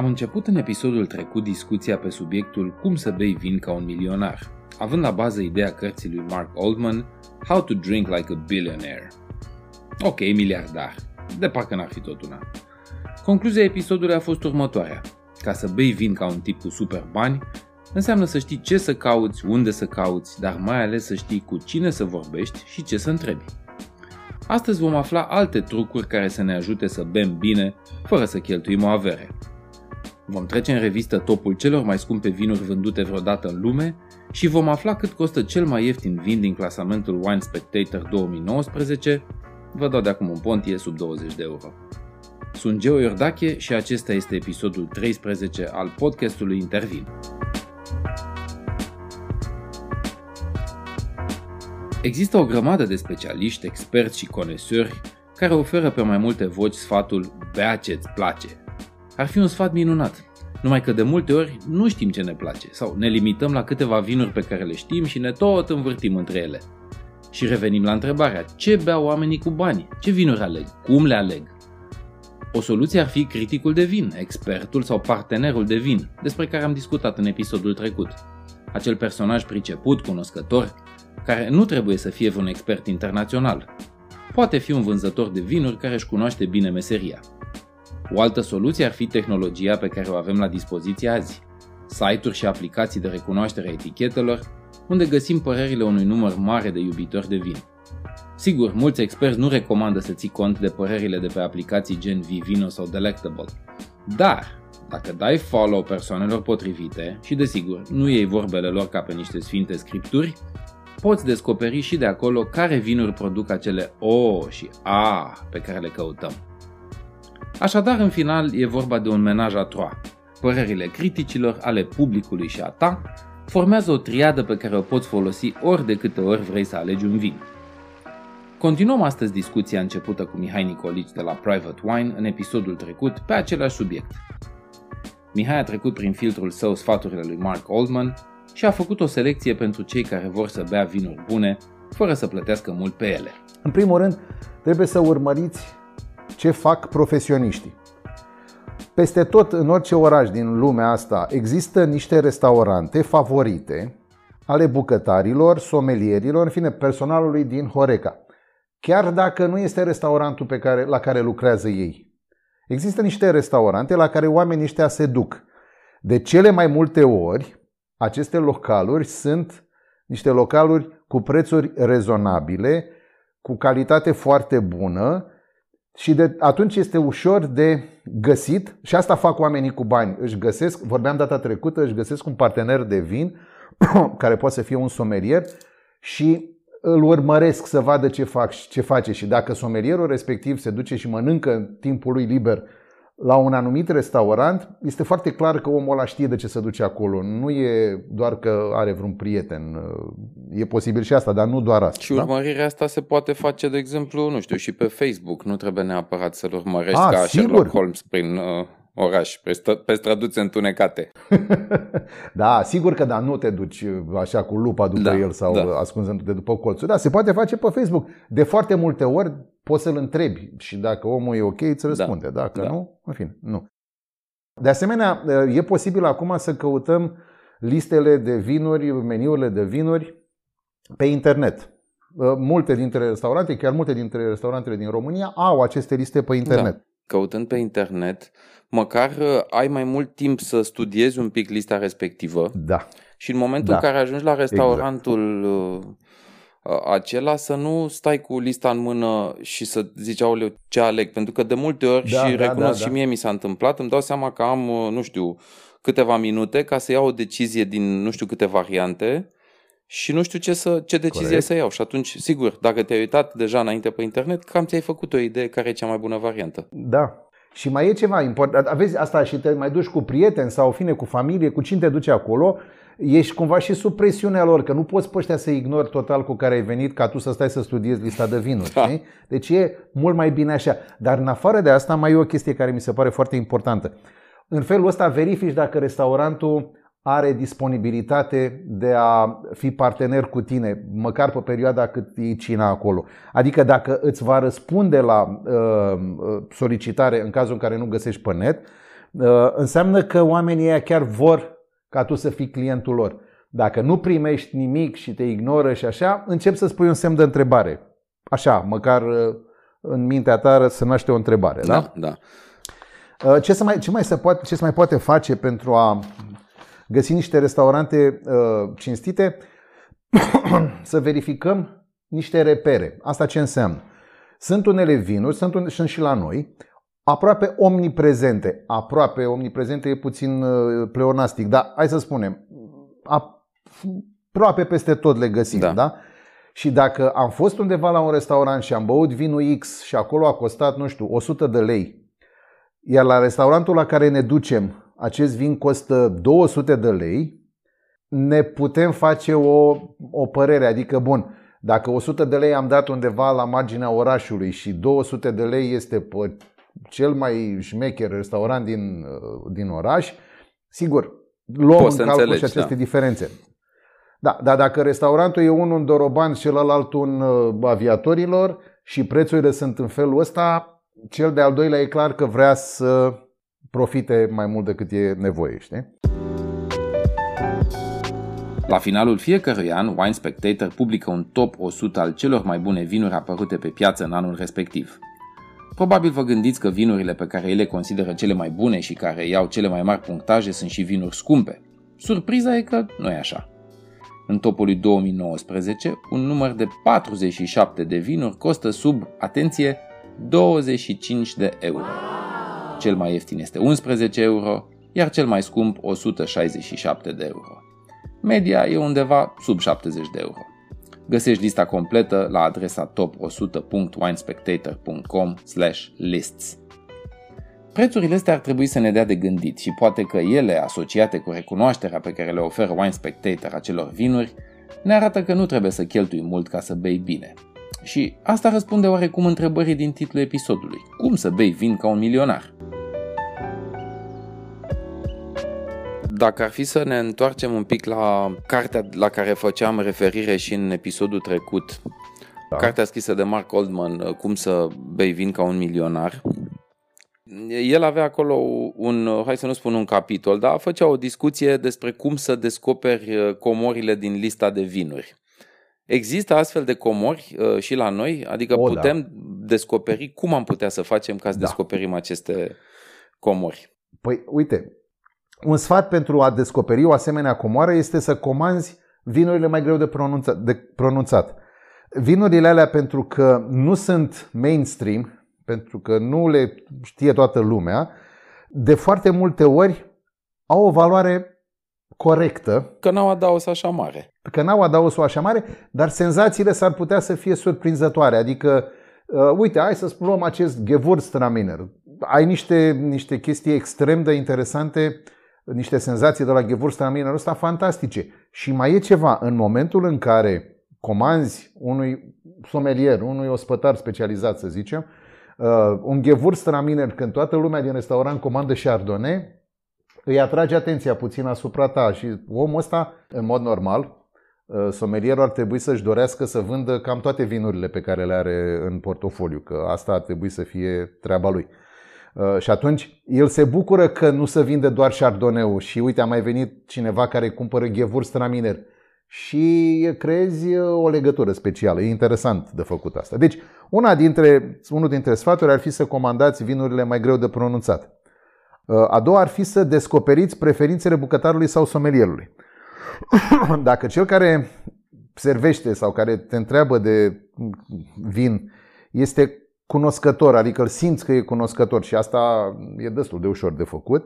Am început în episodul trecut discuția pe subiectul cum să bei vin ca un milionar, având la bază ideea cărții lui Mark Oldman How to Drink Like a Billionaire. Ok, miliardar, de parcă n-ar fi tot una. Concluzia episodului a fost următoarea. Ca să bei vin ca un tip cu super bani, înseamnă să știi ce să cauți, unde să cauți, dar mai ales să știi cu cine să vorbești și ce să întrebi. Astăzi vom afla alte trucuri care să ne ajute să bem bine, fără să cheltuim o avere. Vom trece în revistă topul celor mai scumpe vinuri vândute vreodată în lume și vom afla cât costă cel mai ieftin vin din clasamentul Wine Spectator 2019. Vă dau de acum un pontie sub 20 de euro. Sunt Geo Iordache și acesta este episodul 13 al podcastului Intervin. Există o grămadă de specialiști, experți și conesuri care oferă pe mai multe voci sfatul bea ce-ți place. Ar fi un sfat minunat, numai că de multe ori nu știm ce ne place sau ne limităm la câteva vinuri pe care le știm și ne tot învârtim între ele. Și revenim la întrebarea, ce beau oamenii cu bani? Ce vinuri aleg? Cum le aleg? O soluție ar fi criticul de vin, expertul sau partenerul de vin, despre care am discutat în episodul trecut. Acel personaj priceput, cunoscător, care nu trebuie să fie un expert internațional. Poate fi un vânzător de vinuri care își cunoaște bine meseria. O altă soluție ar fi tehnologia pe care o avem la dispoziție azi. Site-uri și aplicații de recunoaștere a etichetelor, unde găsim părerile unui număr mare de iubitori de vin. Sigur, mulți experți nu recomandă să ții cont de părerile de pe aplicații gen Vivino sau Delectable. Dar, dacă dai follow persoanelor potrivite și desigur nu iei vorbele lor ca pe niște sfinte scripturi, poți descoperi și de acolo care vinuri produc acele O și A pe care le căutăm. Așadar, în final, e vorba de un menaj a troa. Părerile criticilor, ale publicului și a ta, formează o triadă pe care o poți folosi ori de câte ori vrei să alegi un vin. Continuăm astăzi discuția începută cu Mihai Nicolici de la Private Wine în episodul trecut pe același subiect. Mihai a trecut prin filtrul său sfaturile lui Mark Oldman și a făcut o selecție pentru cei care vor să bea vinuri bune, fără să plătească mult pe ele. În primul rând, trebuie să urmăriți ce fac profesioniștii. Peste tot, în orice oraș din lumea asta, există niște restaurante favorite ale bucătarilor, somelierilor, în fine, personalului din Horeca. Chiar dacă nu este restaurantul pe care, la care lucrează ei. Există niște restaurante la care oamenii ăștia se duc. De cele mai multe ori, aceste localuri sunt niște localuri cu prețuri rezonabile, cu calitate foarte bună și de atunci este ușor de găsit și asta fac oamenii cu bani. Își găsesc, vorbeam data trecută, își găsesc un partener de vin care poate să fie un somelier și îl urmăresc să vadă ce, fac, ce face și dacă somelierul respectiv se duce și mănâncă în timpul lui liber la un anumit restaurant, este foarte clar că omul ăla știe de ce se duce acolo. Nu e doar că are vreun prieten. E posibil și asta, dar nu doar asta. Și da? urmărirea da? asta se poate face, de exemplu, nu știu, și pe Facebook. Nu trebuie neapărat să-l urmărești A, ca sigur. Sherlock Holmes prin uh, oraș, pe, st- pe străduțe întunecate. da, sigur că da, nu te duci așa cu lupa după da, el sau da. ascunzându-te după colțul. Da, se poate face pe Facebook. De foarte multe ori poți să-l întrebi și dacă omul e ok, îți răspunde. Da. Dacă da. nu, în fine, nu. De asemenea, e posibil acum să căutăm listele de vinuri, meniurile de vinuri pe internet. Multe dintre restaurante, chiar multe dintre restaurantele din România au aceste liste pe internet. Da. Căutând pe internet, măcar uh, ai mai mult timp să studiezi un pic lista respectivă. Da. Și în momentul da. în care ajungi la restaurantul exact. acela, să nu stai cu lista în mână și să zici, aoleu, ce aleg? Pentru că de multe ori, da, și da, recunosc da, da. și mie mi s-a întâmplat, îmi dau seama că am, uh, nu știu, câteva minute ca să iau o decizie din nu știu câte variante și nu știu ce, să, ce decizie Corect. să iau. Și atunci, sigur, dacă te-ai uitat deja înainte pe internet, cam ți-ai făcut o idee care e cea mai bună variantă. Da, și mai e ceva important, aveți asta și te mai duci cu prieteni sau fine cu familie, cu cine te duci acolo, ești cumva și sub presiunea lor, că nu poți pe ăștia să ignori total cu care ai venit ca tu să stai să studiezi lista de vinuri. Da. Deci e mult mai bine așa. Dar în afară de asta mai e o chestie care mi se pare foarte importantă. În felul ăsta verifici dacă restaurantul are disponibilitate de a fi partener cu tine, măcar pe perioada cât e cina acolo. Adică dacă îți va răspunde la uh, uh, solicitare în cazul în care nu găsești pe net, uh, înseamnă că oamenii ăia chiar vor ca tu să fii clientul lor. Dacă nu primești nimic și te ignoră și așa, încep să spui un semn de întrebare. Așa, măcar uh, în mintea ta să naște o întrebare. Da, da. da. Ce, să mai, ce, mai se poate, ce se mai poate face pentru a găsi niște restaurante uh, cinstite? să verificăm niște repere. Asta ce înseamnă? Sunt unele vinuri, sunt, un, sunt și la noi, aproape omniprezente. Aproape omniprezente e puțin uh, pleonastic, dar hai să spunem, aproape peste tot le găsim, da? da? Și dacă am fost undeva la un restaurant și am băut vinul X și acolo a costat, nu știu, 100 de lei, iar la restaurantul la care ne ducem acest vin costă 200 de lei, ne putem face o, o părere. Adică, bun, dacă 100 de lei am dat undeva la marginea orașului și 200 de lei este pe cel mai șmecher restaurant din, din oraș, sigur, luăm Poți în calcul și aceste da. diferențe. Da, dar dacă restaurantul e unul în Doroban și celălalt un uh, aviatorilor și prețurile sunt în felul ăsta, cel de-al doilea e clar că vrea să profite mai mult decât e nevoie, știi? La finalul fiecărui an, Wine Spectator publică un top 100 al celor mai bune vinuri apărute pe piață în anul respectiv. Probabil vă gândiți că vinurile pe care ele consideră cele mai bune și care iau cele mai mari punctaje sunt și vinuri scumpe. Surpriza e că nu e așa. În topul lui 2019, un număr de 47 de vinuri costă sub, atenție, 25 de euro. Cel mai ieftin este 11 euro, iar cel mai scump 167 de euro. Media e undeva sub 70 de euro. Găsești lista completă la adresa top100.winespectator.com lists. Prețurile astea ar trebui să ne dea de gândit și poate că ele, asociate cu recunoașterea pe care le oferă Wine Spectator acelor vinuri, ne arată că nu trebuie să cheltui mult ca să bei bine. Și asta răspunde oarecum întrebării din titlul episodului. Cum să bei vin ca un milionar? Dacă ar fi să ne întoarcem un pic la cartea la care făceam referire și în episodul trecut, da. cartea scrisă de Mark Oldman, Cum să bei vin ca un milionar, el avea acolo un, hai să nu spun un capitol, dar făcea o discuție despre cum să descoperi uh, comorile din lista de vinuri. Există astfel de comori uh, și la noi? Adică o, da. putem da. descoperi cum am putea să facem ca să da. descoperim aceste comori? Păi, uite, un sfat pentru a descoperi o asemenea comoară este să comanzi vinurile mai greu de pronunțat. De pronunțat. Vinurile alea, pentru că nu sunt mainstream, pentru că nu le știe toată lumea, de foarte multe ori au o valoare corectă. Că n-au adaos așa mare. Că n-au adaosul așa mare, dar senzațiile s-ar putea să fie surprinzătoare. Adică, uh, uite, hai să luăm acest Gewurztraminer. Ai niște, niște chestii extrem de interesante, niște senzații de la Gewurztraminer ăsta fantastice. Și mai e ceva, în momentul în care comanzi unui somelier, unui ospătar specializat, să zicem, uh, un Gewurztraminer, când toată lumea din restaurant comandă Chardonnay, îi atrage atenția puțin asupra ta și omul ăsta, în mod normal, uh, somelierul ar trebui să-și dorească să vândă cam toate vinurile pe care le are în portofoliu, că asta ar trebui să fie treaba lui. Uh, și atunci el se bucură că nu se vinde doar chardonnay și uite a mai venit cineva care cumpără Gewurztraminer și creezi o legătură specială. E interesant de făcut asta. Deci, una dintre, unul dintre sfaturi ar fi să comandați vinurile mai greu de pronunțat. A doua ar fi să descoperiți preferințele bucătarului sau somelierului. Dacă cel care servește sau care te întreabă de vin este cunoscător, adică îl simți că e cunoscător și asta e destul de ușor de făcut,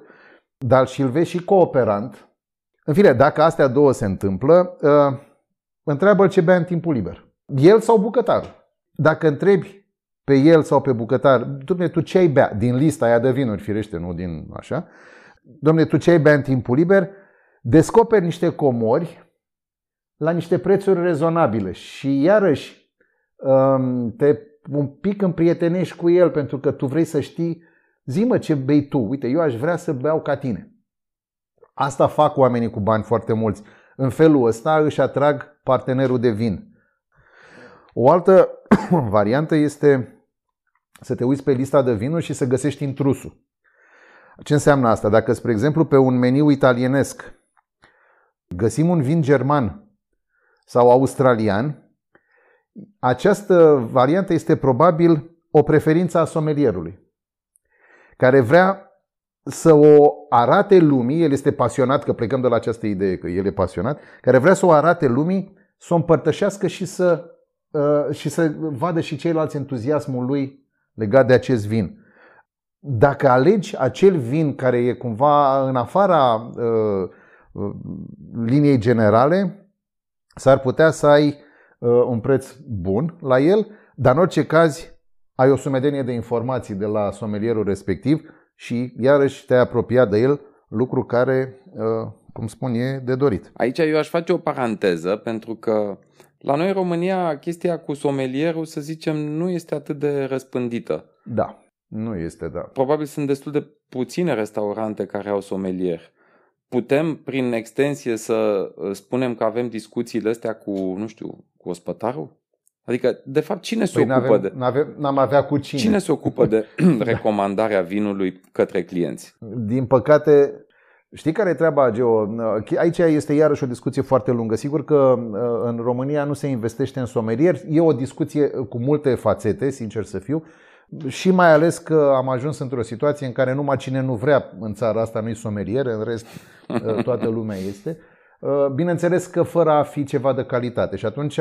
dar și îl vezi și cooperant, în fine, dacă astea două se întâmplă, uh, întreabă ce bea în timpul liber. El sau bucătar. Dacă întrebi pe el sau pe bucătar, domne, tu ce ai bea din lista aia de vinuri, firește, nu din așa, domne, tu ce ai bea în timpul liber, descoperi niște comori la niște prețuri rezonabile și iarăși um, te un pic împrietenești cu el pentru că tu vrei să știi, zi-mă ce bei tu, uite, eu aș vrea să beau ca tine. Asta fac oamenii cu bani foarte mulți. În felul ăsta își atrag partenerul de vin. O altă variantă este să te uiți pe lista de vinuri și să găsești intrusul. Ce înseamnă asta? Dacă, spre exemplu, pe un meniu italienesc găsim un vin german sau australian, această variantă este probabil o preferință a somelierului, care vrea să o arate lumii, el este pasionat, că plecăm de la această idee că el e pasionat, care vrea să o arate lumii, să o împărtășească și să, uh, și să vadă și ceilalți entuziasmul lui legat de acest vin. Dacă alegi acel vin care e cumva în afara uh, uh liniei generale, s-ar putea să ai uh, un preț bun la el, dar în orice caz ai o sumedenie de informații de la somelierul respectiv și iarăși te-ai apropiat de el, lucru care, uh, cum spun, e de dorit. Aici eu aș face o paranteză pentru că la noi în România chestia cu somelierul, să zicem, nu este atât de răspândită. Da, nu este, da. Probabil sunt destul de puține restaurante care au somelier. Putem, prin extensie, să uh, spunem că avem discuțiile astea cu, nu știu, cu ospătarul? Adică, de fapt, cine se păi ocupă n-avem, de... N-avem, n-am avea cu cine. Cine se ocupă de recomandarea vinului către clienți? Din păcate, Știi care e treaba, Geo? Aici este iarăși o discuție foarte lungă. Sigur că uh, în România nu se investește în somelier. E o discuție cu multe fațete, sincer să fiu. Și mai ales că am ajuns într-o situație în care numai cine nu vrea în țara asta nu-i somelier, în rest uh, toată lumea este. Uh, bineînțeles că fără a fi ceva de calitate. Și atunci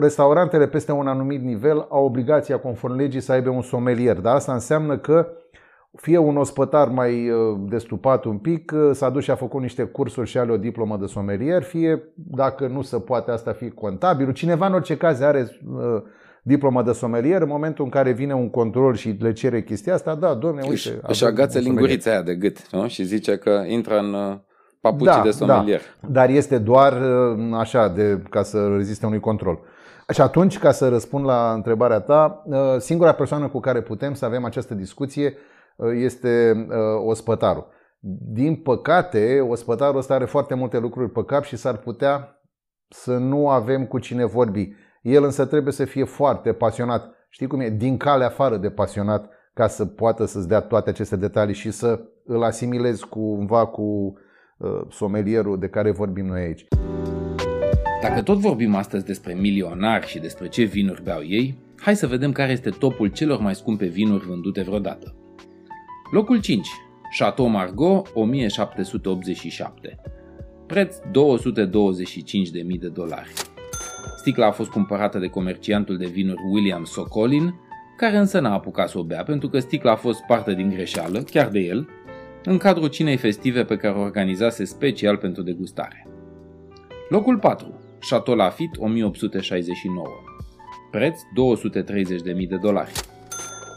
restaurantele peste un anumit nivel au obligația conform legii să aibă un somelier. Dar asta înseamnă că fie un ospătar mai uh, destupat un pic uh, s-a dus și a făcut niște cursuri și are o diplomă de somelier, fie, dacă nu se poate asta fi contabil, cineva în orice caz are uh, diplomă de somelier, în momentul în care vine un control și le cere chestia asta, da, domne, uite. Își agață lingurița aia de gât nu? și zice că intră în papucii da, de somelier. Da, dar este doar așa, de, ca să reziste unui control. Și atunci, ca să răspund la întrebarea ta, singura persoană cu care putem să avem această discuție Uh, este uh, ospătarul. Din păcate, ospătarul ăsta are foarte multe lucruri pe cap și s-ar putea să nu avem cu cine vorbi. El însă trebuie să fie foarte pasionat. Știi cum e? Din cale afară de pasionat ca să poată să-ți dea toate aceste detalii și să îl asimilezi cumva cu uh, somelierul de care vorbim noi aici. Dacă tot vorbim astăzi despre milionari și despre ce vinuri beau ei, hai să vedem care este topul celor mai scumpe vinuri vândute vreodată. Locul 5. Chateau Margaux 1787. Preț 225.000 de dolari. Sticla a fost cumpărată de comerciantul de vinuri William Socolin, care însă n-a apucat să o bea pentru că sticla a fost parte din greșeală, chiar de el, în cadrul cinei festive pe care o organizase special pentru degustare. Locul 4. Chateau Lafite 1869. Preț 230.000 de dolari.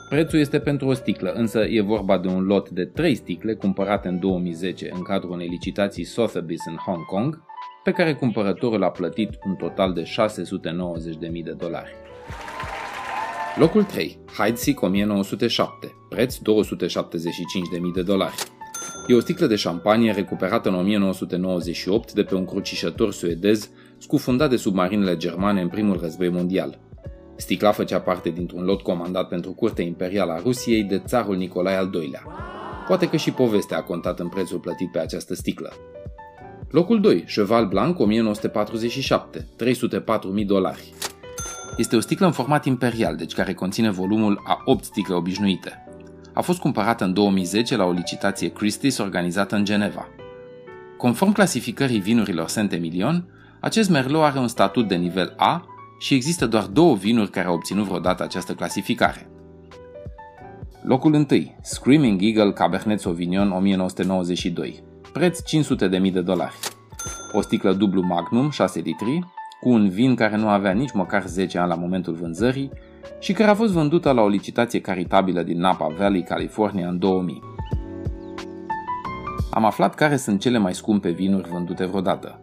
Prețul este pentru o sticlă, însă e vorba de un lot de 3 sticle cumpărate în 2010 în cadrul unei licitații Sotheby's în Hong Kong, pe care cumpărătorul a plătit un total de 690.000 de dolari. Locul 3. Heidsieck 1907, preț 275.000 de dolari. E o sticlă de șampanie recuperată în 1998 de pe un crucișător suedez scufundat de submarinele germane în primul război mondial. Sticla făcea parte dintr-un lot comandat pentru curtea imperială a Rusiei de țarul Nicolae al II-lea. Poate că și povestea a contat în prețul plătit pe această sticlă. Locul 2, Cheval Blanc 1947, 304.000 dolari. Este o sticlă în format imperial, deci care conține volumul a 8 sticle obișnuite. A fost cumpărată în 2010 la o licitație Christie's organizată în Geneva. Conform clasificării vinurilor Saint-Emilion, acest merlot are un statut de nivel A și există doar două vinuri care au obținut vreodată această clasificare. Locul 1. Screaming Eagle Cabernet Sauvignon 1992. Preț 500.000 de dolari. O sticlă dublu Magnum 6 litri, cu un vin care nu avea nici măcar 10 ani la momentul vânzării și care a fost vândută la o licitație caritabilă din Napa Valley, California în 2000. Am aflat care sunt cele mai scumpe vinuri vândute vreodată.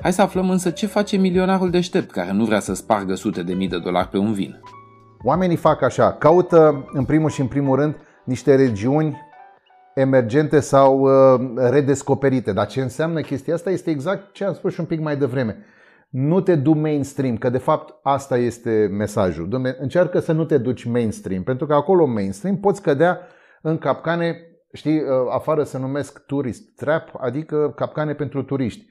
Hai să aflăm însă ce face milionarul deștept care nu vrea să spargă sute de mii de dolari pe un vin. Oamenii fac așa, caută în primul și în primul rând niște regiuni emergente sau uh, redescoperite. Dar ce înseamnă chestia asta este exact ce am spus și un pic mai devreme. Nu te du mainstream, că de fapt asta este mesajul. Dumne, încearcă să nu te duci mainstream, pentru că acolo mainstream poți cădea în capcane știi, uh, afară se numesc tourist trap, adică capcane pentru turiști.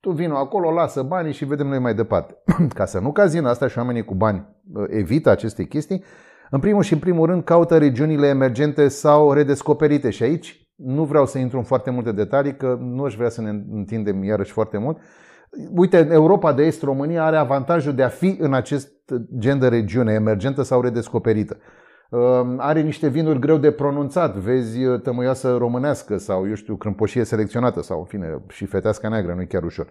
Tu vino acolo, lasă banii și vedem noi mai departe. Ca să nu cazi în asta și oamenii cu bani uh, evită aceste chestii, în primul și în primul rând caută regiunile emergente sau redescoperite și aici nu vreau să intru în foarte multe detalii, că nu aș vrea să ne întindem iarăși foarte mult. Uite, Europa de Est, România are avantajul de a fi în acest gen de regiune, emergentă sau redescoperită. Ehm, are niște vinuri greu de pronunțat, vezi uh, tămâioasă românească sau, eu știu, crâmpoșie selecționată sau, în fine, și fetească neagră, nu e chiar ușor.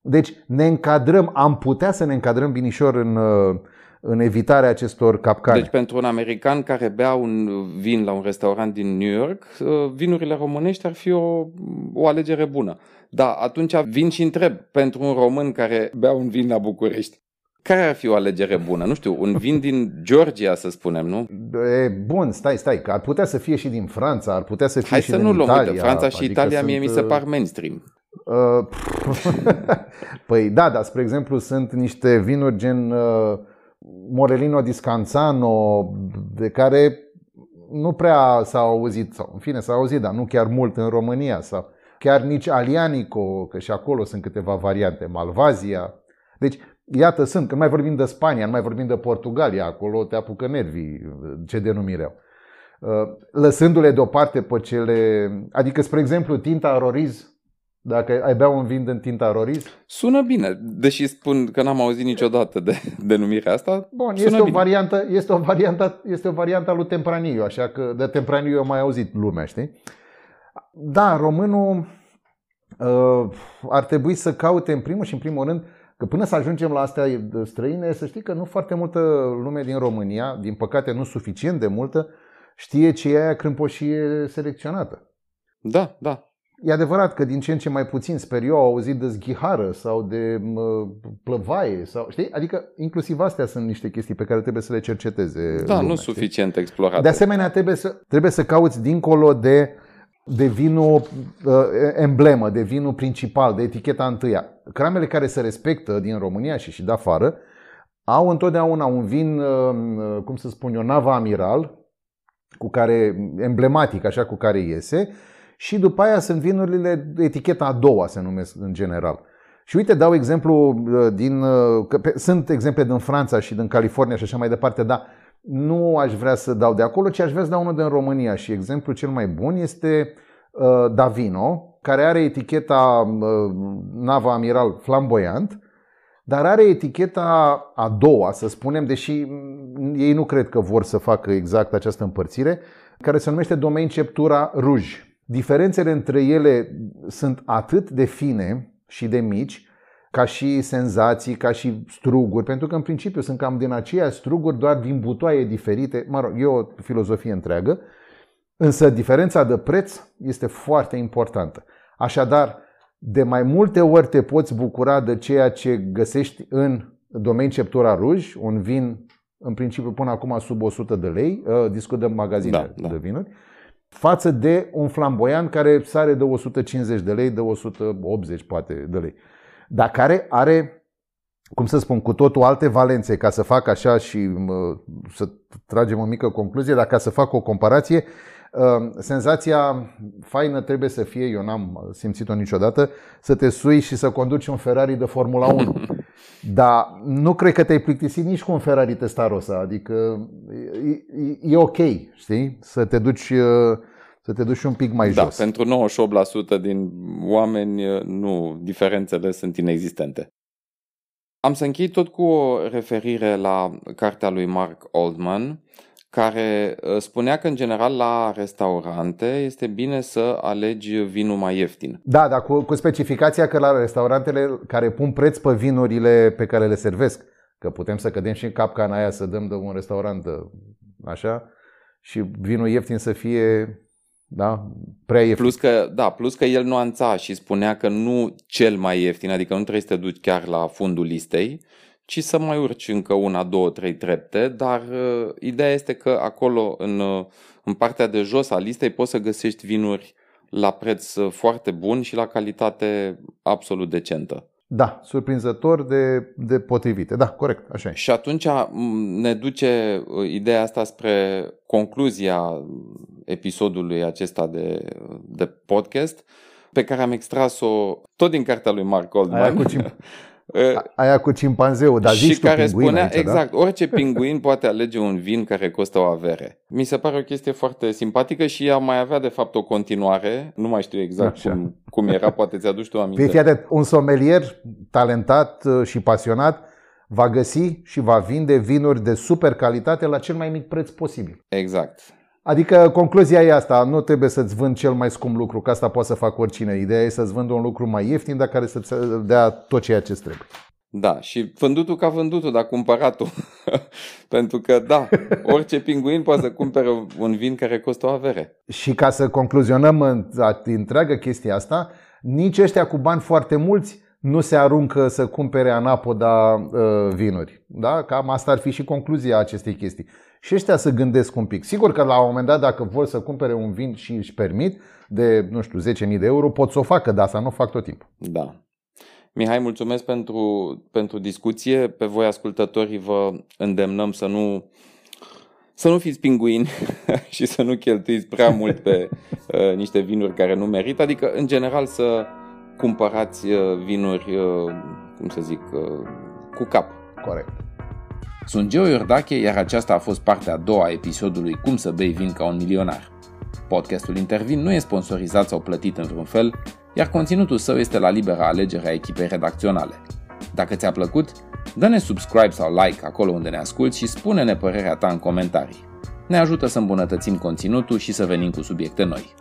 Deci ne încadrăm, am putea să ne încadrăm binișor în, uh, în evitarea acestor capcane. Deci pentru un american care bea un vin la un restaurant din New York, uh, vinurile românești ar fi o, o alegere bună. Da, atunci vin și întreb pentru un român care bea un vin la București. Care ar fi o alegere bună? Nu știu, un vin din Georgia, să spunem, nu? E, bun, stai, stai, că ar putea să fie și din Franța, ar putea să fie Hai și să din nu luăm, Italia. uite, Franța și adică Italia sunt, mie mi se par mainstream. Uh, păi da, dar spre exemplu sunt niște vinuri gen uh, Morelino di Scanzano, de care nu prea s-au auzit, sau în fine s-au auzit, dar nu chiar mult în România, sau chiar nici Alianico, că și acolo sunt câteva variante, Malvazia. Deci, iată, sunt, când mai vorbim de Spania, nu mai vorbim de Portugalia, acolo te apucă nervii, ce denumire au. Uh, lăsându-le deoparte pe cele... Adică, spre exemplu, tinta Roriz, dacă ai bea un vin din tinta Roriz... Sună bine, deși spun că n-am auzit niciodată de denumirea asta. Bun, sună este o, bine. variantă, este, o variantă, este o variantă a lui Tempranillo, așa că de Tempranillo eu mai auzit lumea, știi? Da, românul uh, ar trebui să caute în primul și în primul rând Că până să ajungem la astea străine, să știi că nu foarte multă lume din România, din păcate nu suficient de multă, știe ce e aia crâmpoșie selecționată. Da, da. E adevărat că din ce în ce mai puțin, sper eu, au auzit de zghihară sau de mă, plăvaie. Sau, știi? Adică inclusiv astea sunt niște chestii pe care trebuie să le cerceteze. Da, lumea, nu știi? suficient explorate. De asemenea, trebuie să, trebuie să cauți dincolo de, de vinul uh, emblemă, de vinul principal, de eticheta întâia. Cramele care se respectă din România și și de afară au întotdeauna un vin, uh, cum să spun eu, nava amiral, cu care, emblematic, așa, cu care iese, și după aia sunt vinurile de eticheta a doua, se numesc în general. Și uite, dau exemplu uh, din. uh, Că pe, sunt exemple din Franța și din California și așa mai departe, dar nu aș vrea să dau de acolo, ci aș vrea să dau unul din România. Și exemplul cel mai bun este uh, Davino, care are eticheta uh, Nava Amiral flamboyant, dar are eticheta a doua, să spunem, deși mm, ei nu cred că vor să facă exact această împărțire, care se numește Domain Ceptura Rouge. Diferențele între ele sunt atât de fine și de mici, ca și senzații, ca și struguri, pentru că în principiu sunt cam din aceiași struguri, doar din butoaie diferite. Mă rog, e o filozofie întreagă, însă diferența de preț este foarte importantă. Așadar, de mai multe ori te poți bucura de ceea ce găsești în domeniul Ceptura Ruj, un vin în principiu până acum sub 100 de lei, uh, discut de magazine Da, da. de vinuri, față de un flamboian care sare de 150 de lei, de 180 poate de lei, dar care are, cum să spun, cu totul alte valențe, ca să fac așa și mă, să tragem o mică concluzie, dar ca să fac o comparație, uh, senzația faină trebuie să fie, eu n-am simțit-o niciodată, să te sui și să conduci un Ferrari de Formula 1. Dar nu cred că te-ai plictisit nici cu un Ferrari Testarossa, adică e, e, e ok, știi? Să te duci uh, să te duci un pic mai Da, jos. pentru 98% din oameni nu, diferențele sunt inexistente. Am să închei tot cu o referire la cartea lui Mark Oldman, care uh, spunea că în general la restaurante este bine să alegi vinul mai ieftin. Da, dar cu, cu specificația că la restaurantele care pun preț pe vinurile pe care le servesc, că putem să cădem și în capcana aia să dăm de un restaurant uh, așa și vinul ieftin să fie da, prea ieftin. Plus că, da, plus că el nuanța și spunea că nu cel mai ieftin, adică nu trebuie să te duci chiar la fundul listei, ci să mai urci încă una, două, trei trepte, dar uh, ideea este că acolo, în, uh, în partea de jos a listei, poți să găsești vinuri la preț uh, foarte bun și la calitate absolut decentă. Da, surprinzător de, de potrivite. Da, corect, așa e. Și atunci m, ne duce uh, ideea asta spre concluzia episodului acesta de, de podcast, pe care am extras-o tot din cartea lui Mark Goldman. Aia cu, cim- aia cu cimpanzeu, dar și care spunea, aici, exact, da? orice pinguin poate alege un vin care costă o avere. Mi se pare o chestie foarte simpatică și ea mai avea de fapt o continuare, nu mai știu exact cum, cum era, poate ți-aduci tu aminte. Fii atent, un somelier talentat uh, și pasionat va găsi și va vinde vinuri de super calitate la cel mai mic preț posibil. Exact. Adică concluzia e asta, nu trebuie să-ți vând cel mai scump lucru, că asta poate să fac oricine. Ideea e să-ți vând un lucru mai ieftin, dar care să-ți dea tot ceea ce trebuie. Da, și vândutul ca vândutul, dar cumpăratul. Pentru că, da, orice pinguin poate să cumpere un vin care costă o avere. Și ca să concluzionăm în întreagă chestia asta, nici ăștia cu bani foarte mulți nu se aruncă să cumpere anapoda uh, vinuri. Da? Cam asta ar fi și concluzia acestei chestii. Și ăștia să gândesc un pic. Sigur că la un moment dat, dacă vor să cumpere un vin și își permit de, nu știu, 10.000 de euro, pot să o facă, dar asta nu o fac tot timpul. Da. Mihai, mulțumesc pentru, pentru discuție. Pe voi, ascultătorii, vă îndemnăm să nu, să nu fiți pinguini și să nu cheltuiți prea mult pe uh, niște vinuri care nu merită. Adică, în general, să cumpărați uh, vinuri, uh, cum să zic, uh, cu cap. Corect. Sunt Geo Iordache, iar aceasta a fost partea a doua a episodului Cum să bei vin ca un milionar. Podcastul Intervin nu e sponsorizat sau plătit în vreun fel, iar conținutul său este la libera alegere a echipei redacționale. Dacă ți-a plăcut, dă-ne subscribe sau like acolo unde ne asculti și spune-ne părerea ta în comentarii. Ne ajută să îmbunătățim conținutul și să venim cu subiecte noi.